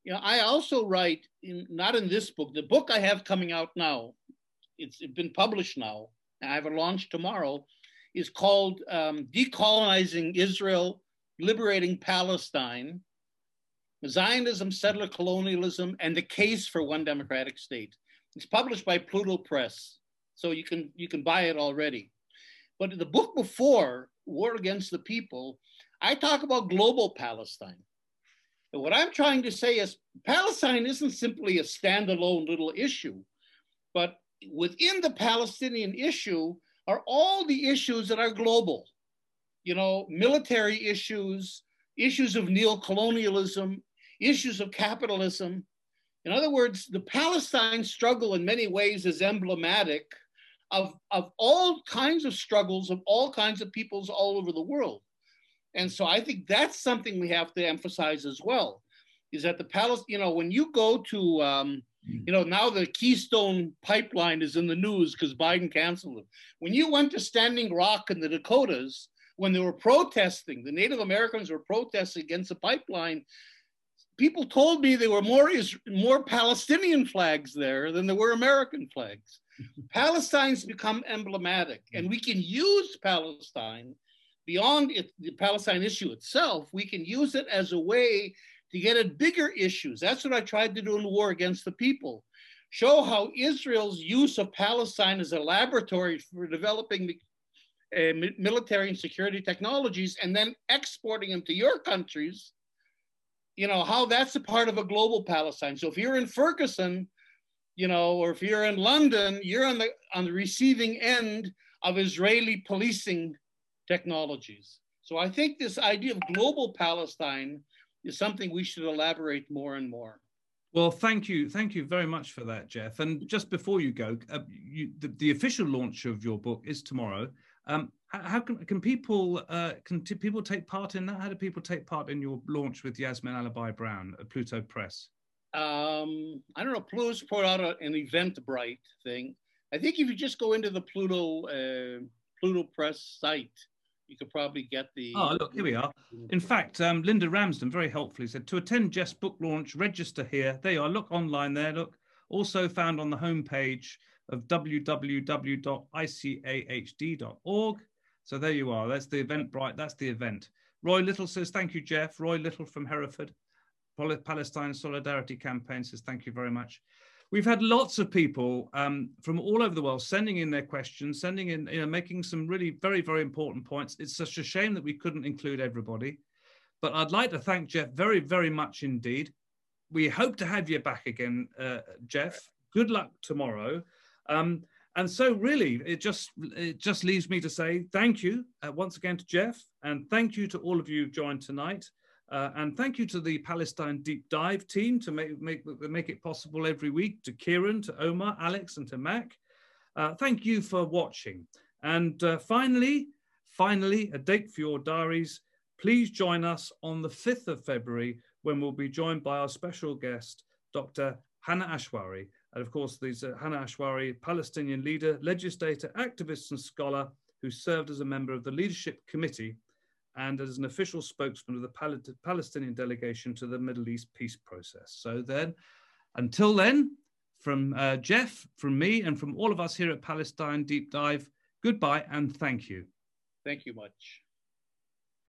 B: You know, I also write in not in this book. The book I have coming out now, it's been published now. I have a launch tomorrow. Is called um, "Decolonizing Israel, Liberating Palestine." Zionism, settler colonialism, and the case for one democratic state. It's published by Pluto Press, so you can you can buy it already. But the book before, War Against the People, I talk about global Palestine. And what I'm trying to say is Palestine isn't simply a standalone little issue, but within the Palestinian issue are all the issues that are global. You know, military issues, issues of neo-colonialism, issues of capitalism. In other words, the Palestine struggle in many ways is emblematic of, of all kinds of struggles of all kinds of peoples all over the world. And so I think that's something we have to emphasize as well, is that the palace, you know, when you go to, um, you know, now the Keystone pipeline is in the news because Biden canceled it. When you went to Standing Rock in the Dakotas, when they were protesting, the Native Americans were protesting against the pipeline. People told me there were more more Palestinian flags there than there were American flags. Palestine's become emblematic, and we can use Palestine beyond it, the Palestine issue itself. We can use it as a way to get at bigger issues. That's what I tried to do in the war against the people. Show how Israel's use of Palestine as a laboratory for developing uh, military and security technologies and then exporting them to your countries, you know, how that's a part of a global Palestine. So if you're in Ferguson, you know, or if you're in London, you're on the on the receiving end of Israeli policing technologies. So I think this idea of global Palestine is something we should elaborate more and more.
A: Well, thank you, thank you very much for that, Jeff. And just before you go, uh, you, the, the, official launch of your book is tomorrow. Um, how, can can people uh, can people take part in that? How do people take part in your launch with Yasmin Alibhai Brown at Pluto Press?
B: Um, I don't know, Pluto's put out a, an Eventbrite thing. I think if you just go into the Pluto uh, Pluto Press site, you could probably get the.
A: Oh, look, here we are. In fact, um, Linda Ramsden very helpfully said to attend Jeff's book launch, register here. There you are. Look online there. Look, also found on the homepage of www.icahd.org. So there you are. That's the Eventbrite. That's the event. Roy Little says, thank you, Jeff. Roy Little from Hereford. Palestine Solidarity Campaign says, thank you very much. We've had lots of people um, from all over the world sending in their questions, sending in, you know, making some really very, very important points. It's such a shame that we couldn't include everybody. But I'd like to thank Jeff very, very much indeed. We hope to have you back again, uh, Jeff. Good luck tomorrow. Um, and so, really, it just it just leaves me to say thank you uh, once again to Jeff, and thank you to all of you who joined tonight. Uh, and thank you to the Palestine Deep Dive team to make, make, make it possible every week, to Kieran, to Omar, Alex, and to Mac. Uh, thank you for watching. And uh, finally, finally, a date for your diaries. Please join us on the 5th of February when we'll be joined by our special guest, Dr. Hanan Ashrawi. And of course, there's uh, Hanan Ashrawi, Palestinian leader, legislator, activist, and scholar who served as a member of the Leadership Committee and as an official spokesman of the Palestinian delegation to the Middle East peace process. So then, until then, from uh, Jeff, from me, and from all of us here at Palestine Deep Dive, goodbye and thank you.
B: Thank you much.